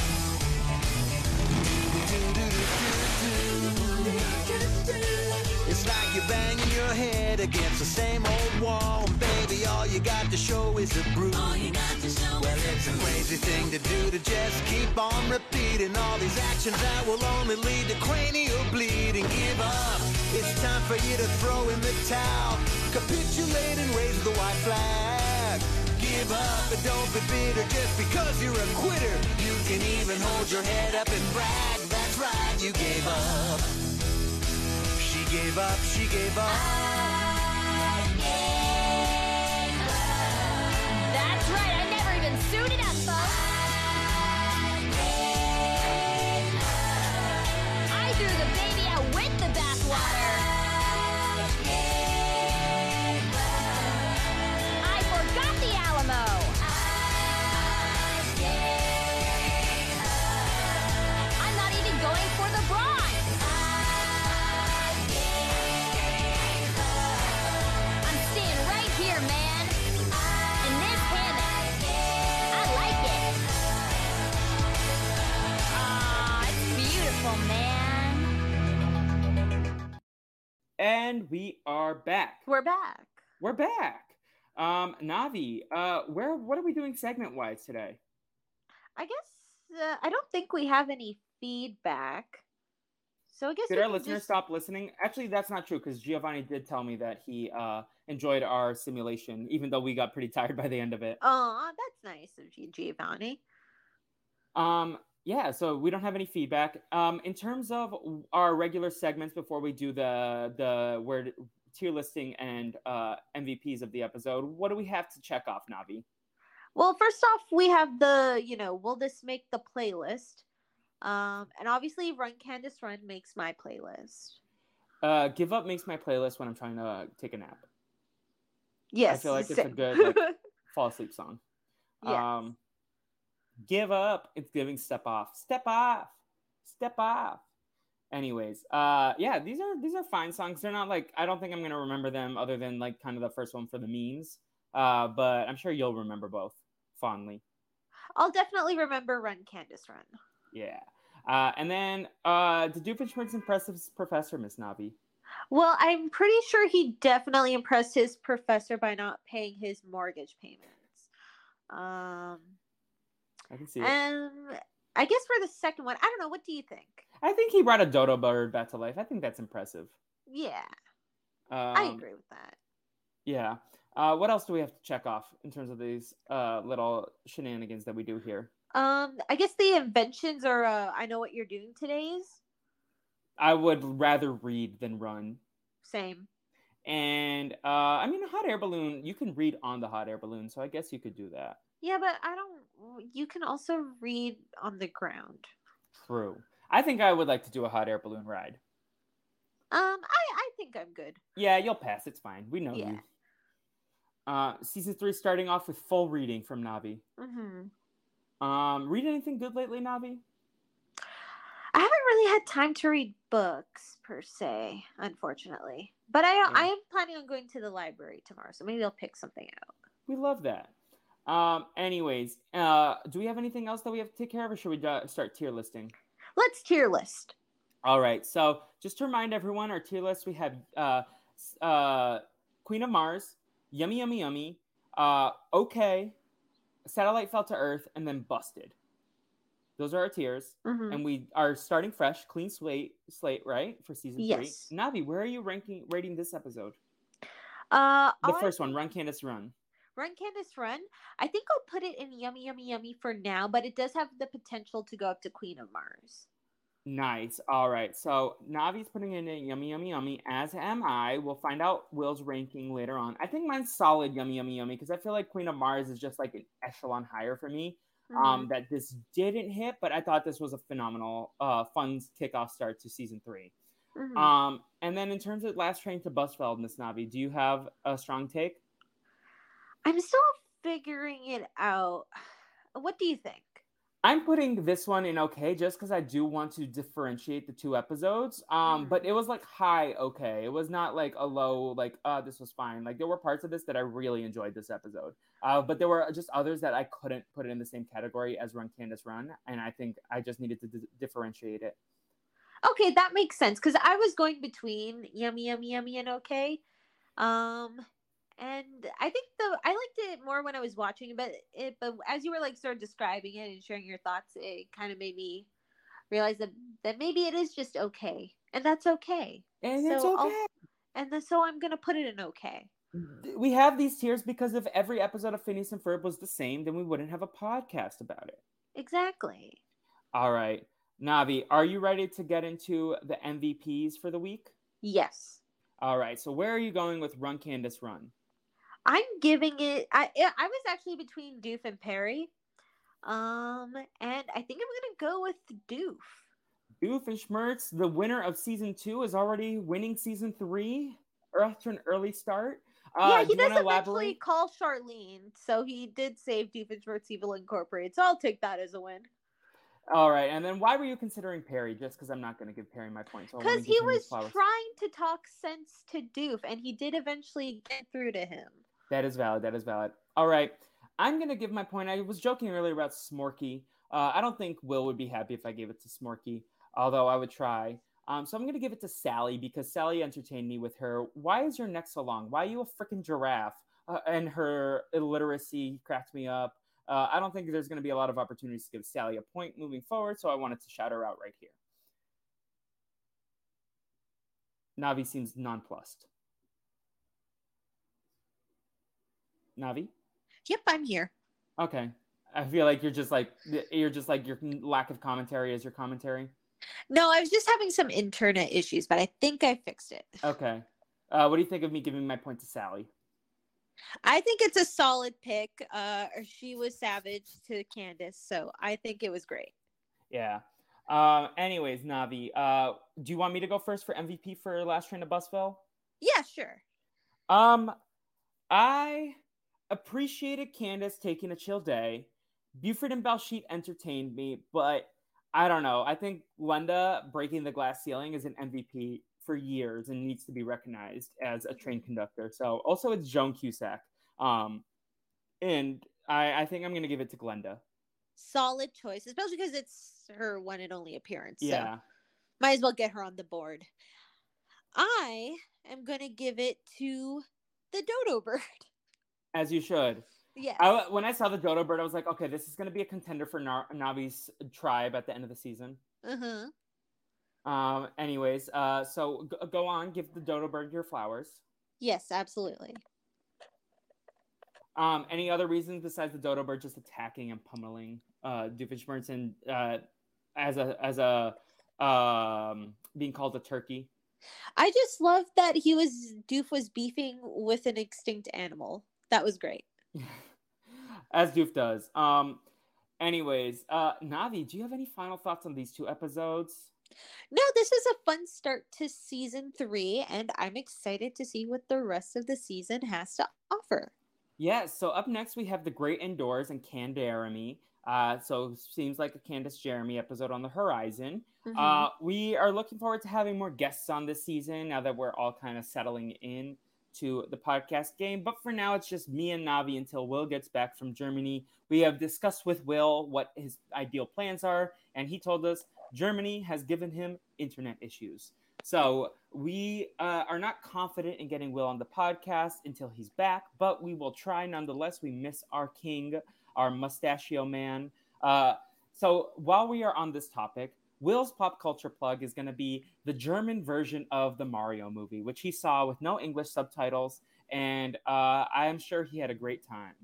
It's like you're banging your head against the same old wall. And baby, all you got to show is a bruise. Well, it's a crazy thing to do to just keep on repeating all these actions that will only lead to cranial bleeding. Give up. It's time for you to throw in the towel. Capitulate and raise the white flag. Give up, and don't be bitter just because you're a quitter. You can even hold your head up and brag. That's right, you gave up. She gave up, she gave up. I gave up. That's right, I never even suited up, the And we are back. We're back. We're back. Um, Navi, uh, where what are we doing segment wise today? I guess uh, I don't think we have any feedback. So I guess Did our listeners just- stop listening? Actually, that's not true because Giovanni did tell me that he uh, enjoyed our simulation, even though we got pretty tired by the end of it. Oh, that's nice of you, Giovanni. Um, yeah, so we don't have any feedback. Um, in terms of our regular segments before we do the the word tier listing and uh, MVPs of the episode, what do we have to check off, Navi? Well, first off, we have the, you know, will this make the playlist? Um, and obviously, Run Candace Run makes my playlist. Uh, Give Up makes my playlist when I'm trying to uh, take a nap. Yes, I feel like it's a good, like, Fall asleep song. Yes. Um, give up. It's giving step off. Step off. Step off. Anyways, uh, yeah, these are these are fine songs. They're not like I don't think I'm gonna remember them other than like kind of the first one for the memes. Uh, but I'm sure you'll remember both fondly. I'll definitely remember Run Candace Run. Yeah. Uh, and then uh, did Doofenshmirtz impress his professor, Miss Navi? Well, I'm pretty sure he definitely impressed his professor by not paying his mortgage payments. Um, I can see it. and I guess for the second one, I don't know. What do you think? I think he brought a dodo bird back to life. I think that's impressive. Yeah, Um, I agree with that. Yeah. Uh, what else do we have to check off in terms of these uh, little shenanigans that we do here? Um, I guess the inventions are. Uh, I know what you're doing today's. I would rather read than run. Same. And uh, I mean, a hot air balloon, you can read on the hot air balloon, so I guess you could do that. Yeah, but I don't. You can also read on the ground. True. I think I would like to do a hot air balloon ride. Um, I I think I'm good. Yeah, you'll pass. It's fine. We know Yeah. you. Uh, season three starting off with full reading from Navi. hmm Um, read anything good lately, Navi? I haven't really had time to read books per se, unfortunately. But I I am planning on going to the library tomorrow, so maybe I'll pick something out. We love that. Um, anyways, uh, do we have anything else that we have to take care of, or should we start tier listing? Let's tier list. All right. So just to remind everyone, our tier list we have uh, uh, Queen of Mars, Yummy Yummy Yummy, uh, Okay, Satellite Fell to Earth, and then Busted. Those are our tiers, Mhm. and we are starting fresh, clean slate, slate, right for season Yes. three. Navi, where are you ranking rating this episode? Uh, The first one, Run Candace Run. Run Candace Run. I think I'll put it in Yummy Yummy Yummy for now, but it does have the potential to go up to Queen of Mars. Nice. All right. So Navi's putting in a yummy, yummy, yummy, as am I. We'll find out Will's ranking later on. I think mine's solid, yummy, yummy, yummy, because I feel like Queen of Mars is just like an echelon higher for me. Mm-hmm. Um, that this didn't hit, but I thought this was a phenomenal, uh, fun kickoff start to season three. Mhm. Um, and then in terms of last train to Bustville, Miss Navi, do you have a strong take? I'm still figuring it out. What do you think? I'm putting this one in okay just because I do want to differentiate the two episodes. Um, Mhm. but it was like high okay. It was not like a low like uh this was fine. Like there were parts of this that I really enjoyed this episode. Uh, but there were just others that I couldn't put it in the same category as Run Candace Run, and I think I just needed to d- differentiate it. Okay, that makes sense because I was going between yummy, yummy, yummy, and okay. Um, and I think the I liked it more when I was watching, but it but as you were like sort of describing it and sharing your thoughts, it kind of made me realize that that maybe it is just okay, and that's okay. And it's So I'll- okay. And then so I'm gonna put it in okay. We have these tears because if every episode of Phineas and Ferb was the same, then we wouldn't have a podcast about it. Exactly. All right. Navi, are you ready to get into the MVPs for the week? Yes. All right. So where are you going with Run Candace Run? I'm giving it. I I I was actually between Doof and Perry, um, and I think I'm gonna go with Doof. Doofenshmirtz, the winner of season two, is already winning season three or after an early start. Uh, yeah, he you does eventually call Charlene, so he did save Doofenshmirtz Evil Incorporated. So I'll take that as a win All right. And then why were you considering Perry? Just because I'm not going to give Perry my points. so because give he was trying to talk sense to Doof, and he did eventually get through to him. That is valid. That is valid. All right. I'm going to give my point. I was joking earlier about Smorky. Uh, I don't think Will would be happy if I gave it to Smorky, although I would try. Um, so I'm going to give it to Sally because Sally entertained me with her. Why is your neck so long? Why are you a freaking giraffe? Uh, and her illiteracy cracked me up. Uh, I don't think there's going to be a lot of opportunities to give Sally a point moving forward, so I wanted to shout her out right here. Navi seems nonplussed. Navi? Yep, I'm here. Okay. I feel like you're just like you're just like your lack of commentary is your commentary. No, I was just having some internet issues, but I think I fixed it. Okay. Uh, what do you think of me giving my point to Sally? I think it's a solid pick. Uh, she was savage to Candace, so I think it was great. Yeah. Uh, anyways, Navi, uh, do you want me to go first for MVP for Last Train to Bustville? Yeah, sure. Um, I appreciated Candace taking a chill day. Buford and Baljeet entertained me, but I don't know. I think Glenda breaking the glass ceiling is an MVP for years and needs to be recognized as a train conductor. So also it's Joan Cusack. Um, and I, I think I'm gonna give it to Glenda. Solid choice, especially because it's her one and only appearance. so Yeah. might as well get her on the board. I am going to give it to the dodo bird. As you should. Yeah. I, when I saw the dodo bird, I was like, okay, this is going to be a contender for Nar- Navi's tribe at the end of the season. Uh-huh. Um. Anyways, uh, so g- go on, give the dodo bird your flowers. Yes, absolutely. Um. Any other reasons besides the dodo bird just attacking and pummeling uh Doofenshmirtz uh as a as a um being called a turkey? I just love that he was Doof was beefing with an extinct animal. That was great. as Doof does. Um. Anyways, uh, Navi, do you have any final thoughts on these two episodes? No, this is a fun start to season three, and I'm excited to see what the rest of the season has to offer. Yeah, so up next we have The Great Indoors and Canderemy. Uh, so seems like a Candace Jeremy episode on the horizon. Mhm. Uh, we are looking forward to having more guests on this season now that we're all kind of settling in to the podcast game. But for now, it's just me and Navi until Will gets back from Germany. We have discussed with Will what his ideal plans are, and he told us Germany has given him internet issues. So we uh, are not confident in getting Will on the podcast until he's back, but we will try nonetheless. We miss our king, our mustachio man. Uh, so while we are on this topic, Will's pop culture plug is going to be the German version of the Mario movie, which he saw with no English subtitles, and uh, I am sure he had a great time.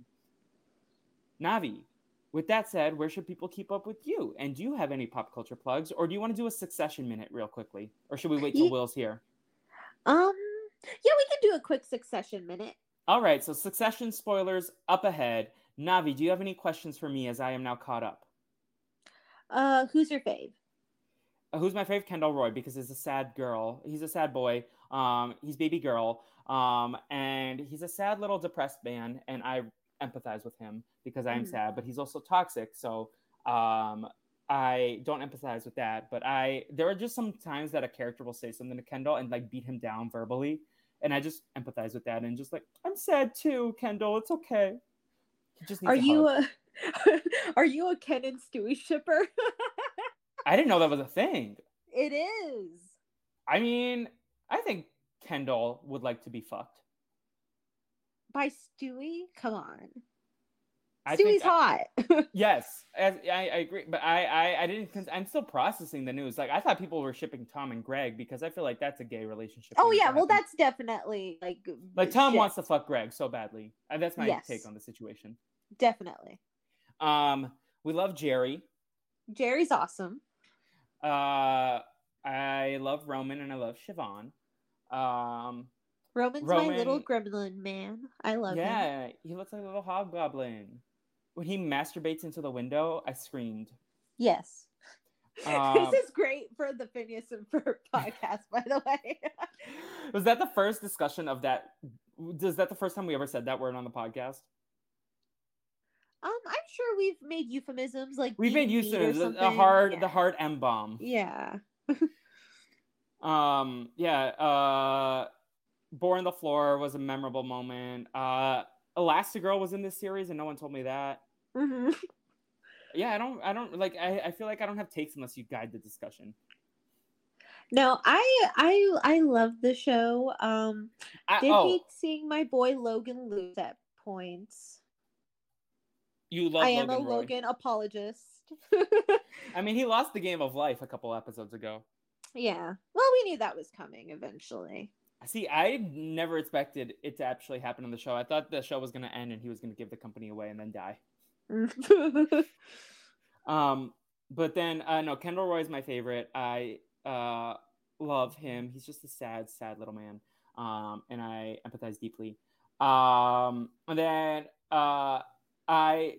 Navi, with that said, where should people keep up with you? And do you have any pop culture plugs, or do you want to do a succession minute real quickly, or should we wait till Will's here? Um, yeah, we can do a quick succession minute. All right, so succession spoilers up ahead. Navi, do you have any questions for me as I am now caught up? Uh, who's your fave? Uh, who's my favorite Kendall Roy because he's a sad girl. He's a sad boy. Um, he's baby girl. Um, and he's a sad little depressed man, and I empathize with him because I am Mhm. sad. But he's also toxic, so um, I don't empathize with that. But I there are just some times that a character will say something to Kendall and like beat him down verbally, and I just empathize with that and just like I'm sad too, Kendall. It's okay. He just Are you hug. a Are you a Ken and Stewy shipper? I didn't know that was a thing. it is. I mean, I think Kendall would like to be fucked. By Stewy? Come on. I Stewy's hot. Yes, I, I agree, but I, I, I didn't. I'm still processing the news. Like I thought people were shipping Tom and Greg because I feel like that's a gay relationship. oh yeah, well that's definitely like like Tom shit. wants to fuck Greg so badly. Uh, that's my Yes. take on the situation. definitely. Um, we love Gerri. Gerri's awesome. Uh, I love Roman and I love Siobhan. Um, Roman's my little gremlin man. I love him. yeah, he looks like a little hobgoblin. When he masturbates into the window, I screamed. Yes. Um, this is great for the Phineas and Ferb podcast, by the way. was that the first discussion of that? Is that the first time we ever said that word on the podcast? Um, I'm sure we've made euphemisms like We've made of the, hard, yeah. the hard M bomb. Yeah. Um, yeah. Uh, Boar on the floor was a memorable moment. Uh, Elastigirl was in this series, and no one told me that. Mhm. Yeah, I don't, I don't like. I, I feel like I don't have takes unless you guide the discussion. No, I I I love the show. Um, I, did oh, hate seeing my boy Logan lose at points. You love I am Logan a Roy. Logan apologist. I mean, he lost the game of life a couple episodes ago. yeah. Well, we knew that was coming eventually. See, I never expected it to actually happen on the show. I thought the show was going to end and he was going to give the company away and then die. Um, but then uh, no, Kendall Roy is my favorite. I uh, love him. He's just a sad, sad little man, um, and I empathize deeply. Um, and then uh, I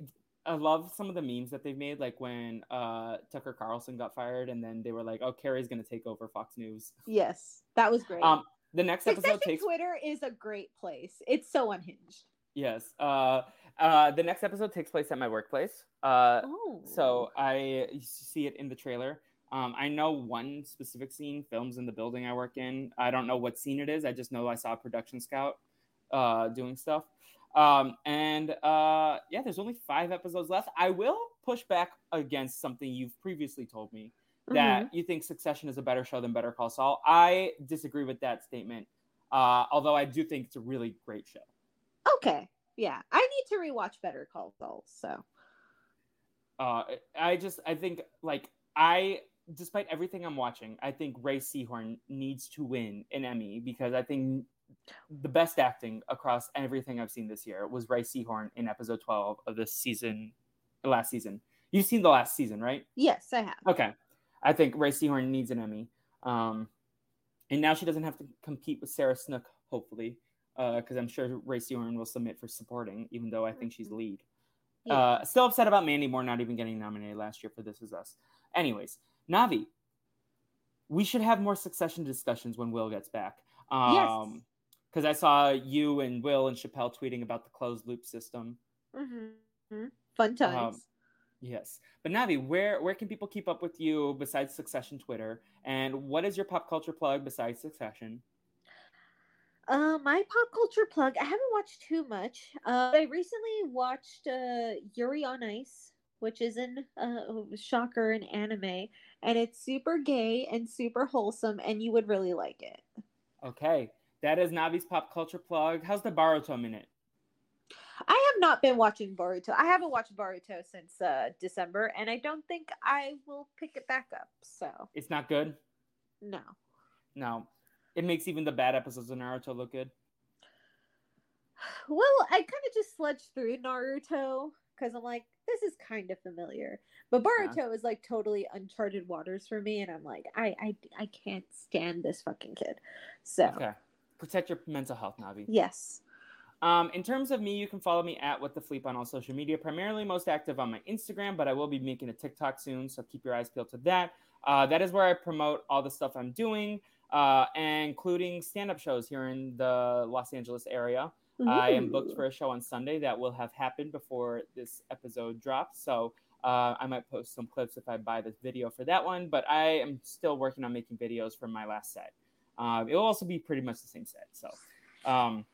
I love some of the memes that they've made, like when uh, Tucker Carlson got fired, and then they were like, "Oh, Carrie's gonna take over Fox News." yes, that was great. Um, the next episode takes Twitter is a great place. It's so unhinged. yes. Uh, uh, the next episode takes place at my workplace. Uh, Oh. So I see it in the trailer. Um, I know one specific scene films in the building I work in. I don't know what scene it is. I just know I saw a production scout uh, doing stuff. Um, and uh, yeah, there's only five episodes left. I will push back against something you've previously told me that Mm-hmm. you think Succession is a better show than Better Call Saul. I disagree with that statement. Uh, although I do think it's a really great show. Okay. Yeah, I need to rewatch Better Call Saul. So Uh, I just I think like I despite everything I'm watching, I think Rhea Seehorn needs to win an Emmy because I think the best acting across everything I've seen this year was Rhea Seehorn in episode 12 of this season, last season. You've seen the last season, right? yes, I have. Okay. I think Rhea Seehorn needs an Emmy. Um, and now she doesn't have to compete with Sarah Snook, hopefully, because I'm sure Rhea Seehorn will submit for supporting, even though I think she's lead. Yeah. Uh, still upset about Mandy Moore not even getting nominated last year for This Is Us. Anyways, Navi, we should have more succession discussions when Will gets back. Yes. Um, because I saw you and Will and Chappelle tweeting about the closed loop system. hmm Fun times. Um, Yes, but Navi, where where can people keep up with you besides Succession Twitter? And what is your pop culture plug besides Succession? Uh, my pop culture plug. I haven't watched too much. Uh, I recently watched uh, Yuri on Ice, which is an uh, shocker an anime, and it's super gay and super wholesome, and you would really like it. Okay, that is Navi's pop culture plug. How's the Boruto minute? I have not been watching Boruto. I haven't watched Boruto since uh, December, and I don't think I will pick it back up. So It's not good. no. No, it makes even the bad episodes of Naruto look good. Well, I kind of just sludged through Naruto because I'm like, this is kind of familiar. But Boruto is like totally uncharted waters for me, and I'm like, I I, I can't stand this fucking kid. So Okay, protect your mental health, Navi. yes, Um, in terms of me, you can follow me at What the Fleep on all social media. Primarily most active on my Instagram, but I will be making a TikTok soon, so keep your eyes peeled to that. Uh, that is where I promote all the stuff I'm doing, uh, including stand-up shows here in the Los Angeles area. I am booked for a show on Sunday that will have happened before this episode drops. So uh, I might post some clips if I buy this video for that one. But I am still working on making videos for my last set. Um, it will also be pretty much the same set. So um,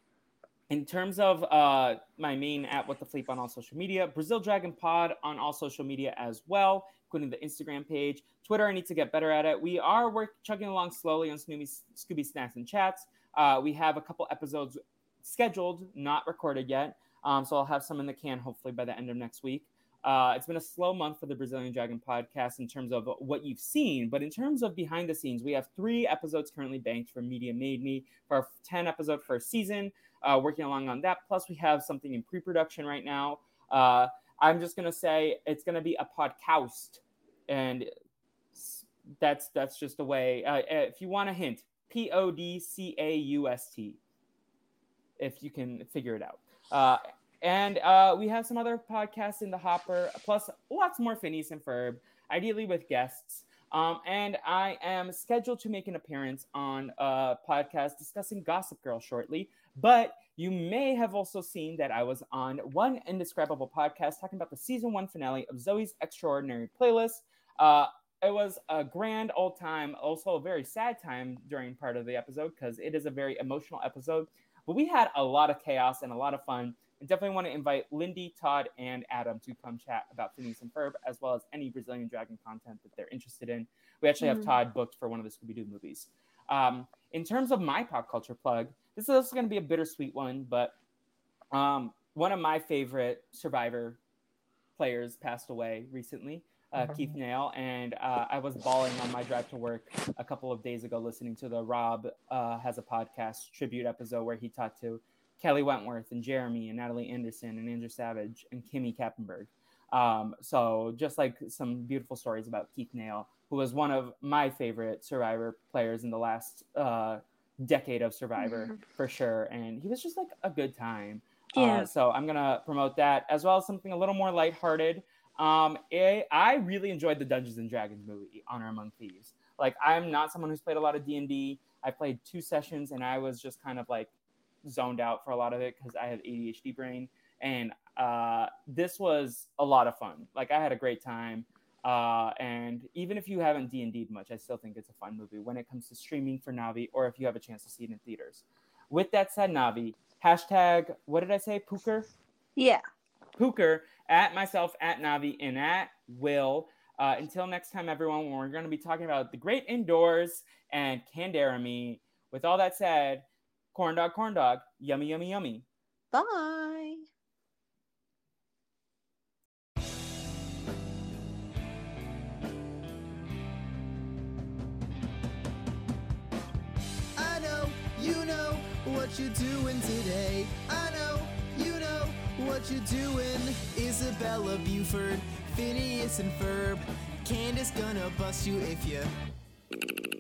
in terms of uh, my main at What the Fleep on all social media, Brazil Dragon Pod on all social media as well, including the Instagram page. Twitter, I need to get better at it. We are work chugging along slowly on Scooby, Scooby Snacks and Chats. Uh, we have a couple episodes scheduled, not recorded yet. Um, so I'll have some in the can hopefully by the end of next week. Uh, it's been a slow month for the Brazilian Dragon podcast in terms of what you've seen, but in terms of behind the scenes, we have three episodes currently banked for Media Made Me for our 10 episode first season. Uh, working along on that. Plus, we have something in pre production right now. Uh, I'm just going to say it's going to be a podcast. And that's that's just a way. Uh, if you want a hint, P O D C A U S T if you can figure it out. Uh, and uh, we have some other podcasts in the hopper, plus lots more Phineas and Ferb, ideally with guests. Um, and I am scheduled to make an appearance on a podcast discussing Gossip Girl shortly. But you may have also seen that I was on one indescribable podcast talking about the season one finale of Zoey's Extraordinary Playlist. Uh, it was a grand old time, also a very sad time during part of the episode because it is a very emotional episode. But we had a lot of chaos and a lot of fun. I definitely want to invite Lindy, Todd, and Adam to come chat about Phineas and Ferb, as well as any Brazilian Dragon content that they're interested in. We actually have Mhm. Todd booked for one of the Scooby Doo movies. Um, in terms of my pop culture plug, this is also going to be a bittersweet one, but um, one of my favorite Survivor players passed away recently, uh, Keith Nale, and uh, I was bawling on my drive to work a couple of days ago listening to the Rob uh, has a podcast tribute episode where he talked to Kelly Wentworth and Jeremy and Natalie Anderson and Andrew Savage and Kimmi Kappenberg. Um, so just like some beautiful stories about Keith Nale, who was one of my favorite Survivor players in the last uh, decade of Survivor for sure, and he was just like a good time. Yeah. Uh, so I'm gonna promote that as well as something a little more lighthearted. Um, it, I really enjoyed the Dungeons and Dragons movie, Honor Among Thieves. Like, I'm not someone who's played a lot of D and. I played two sessions, and I was just kind of like zoned out for a lot of it because I have ADHD brain. And uh, this was a lot of fun. Like, I had a great time. Uh, and even if you haven't D and D much, I still think it's a fun movie when it comes to streaming for Navi, or if you have a chance to see it in theaters. With that said, Navi hashtag what did I say? Pooker. yeah. Pooker at myself at Navi and at Will. Uh, until next time, everyone, when we're going to be talking about the great indoors and Canderemy. With all that said, corn dog, corn dog, yummy, yummy, yummy. Bye. I know you know what you're doing today. I know you know what you're doing. Isabella Buford, Phineas and Ferb. Candace gonna bust you if you.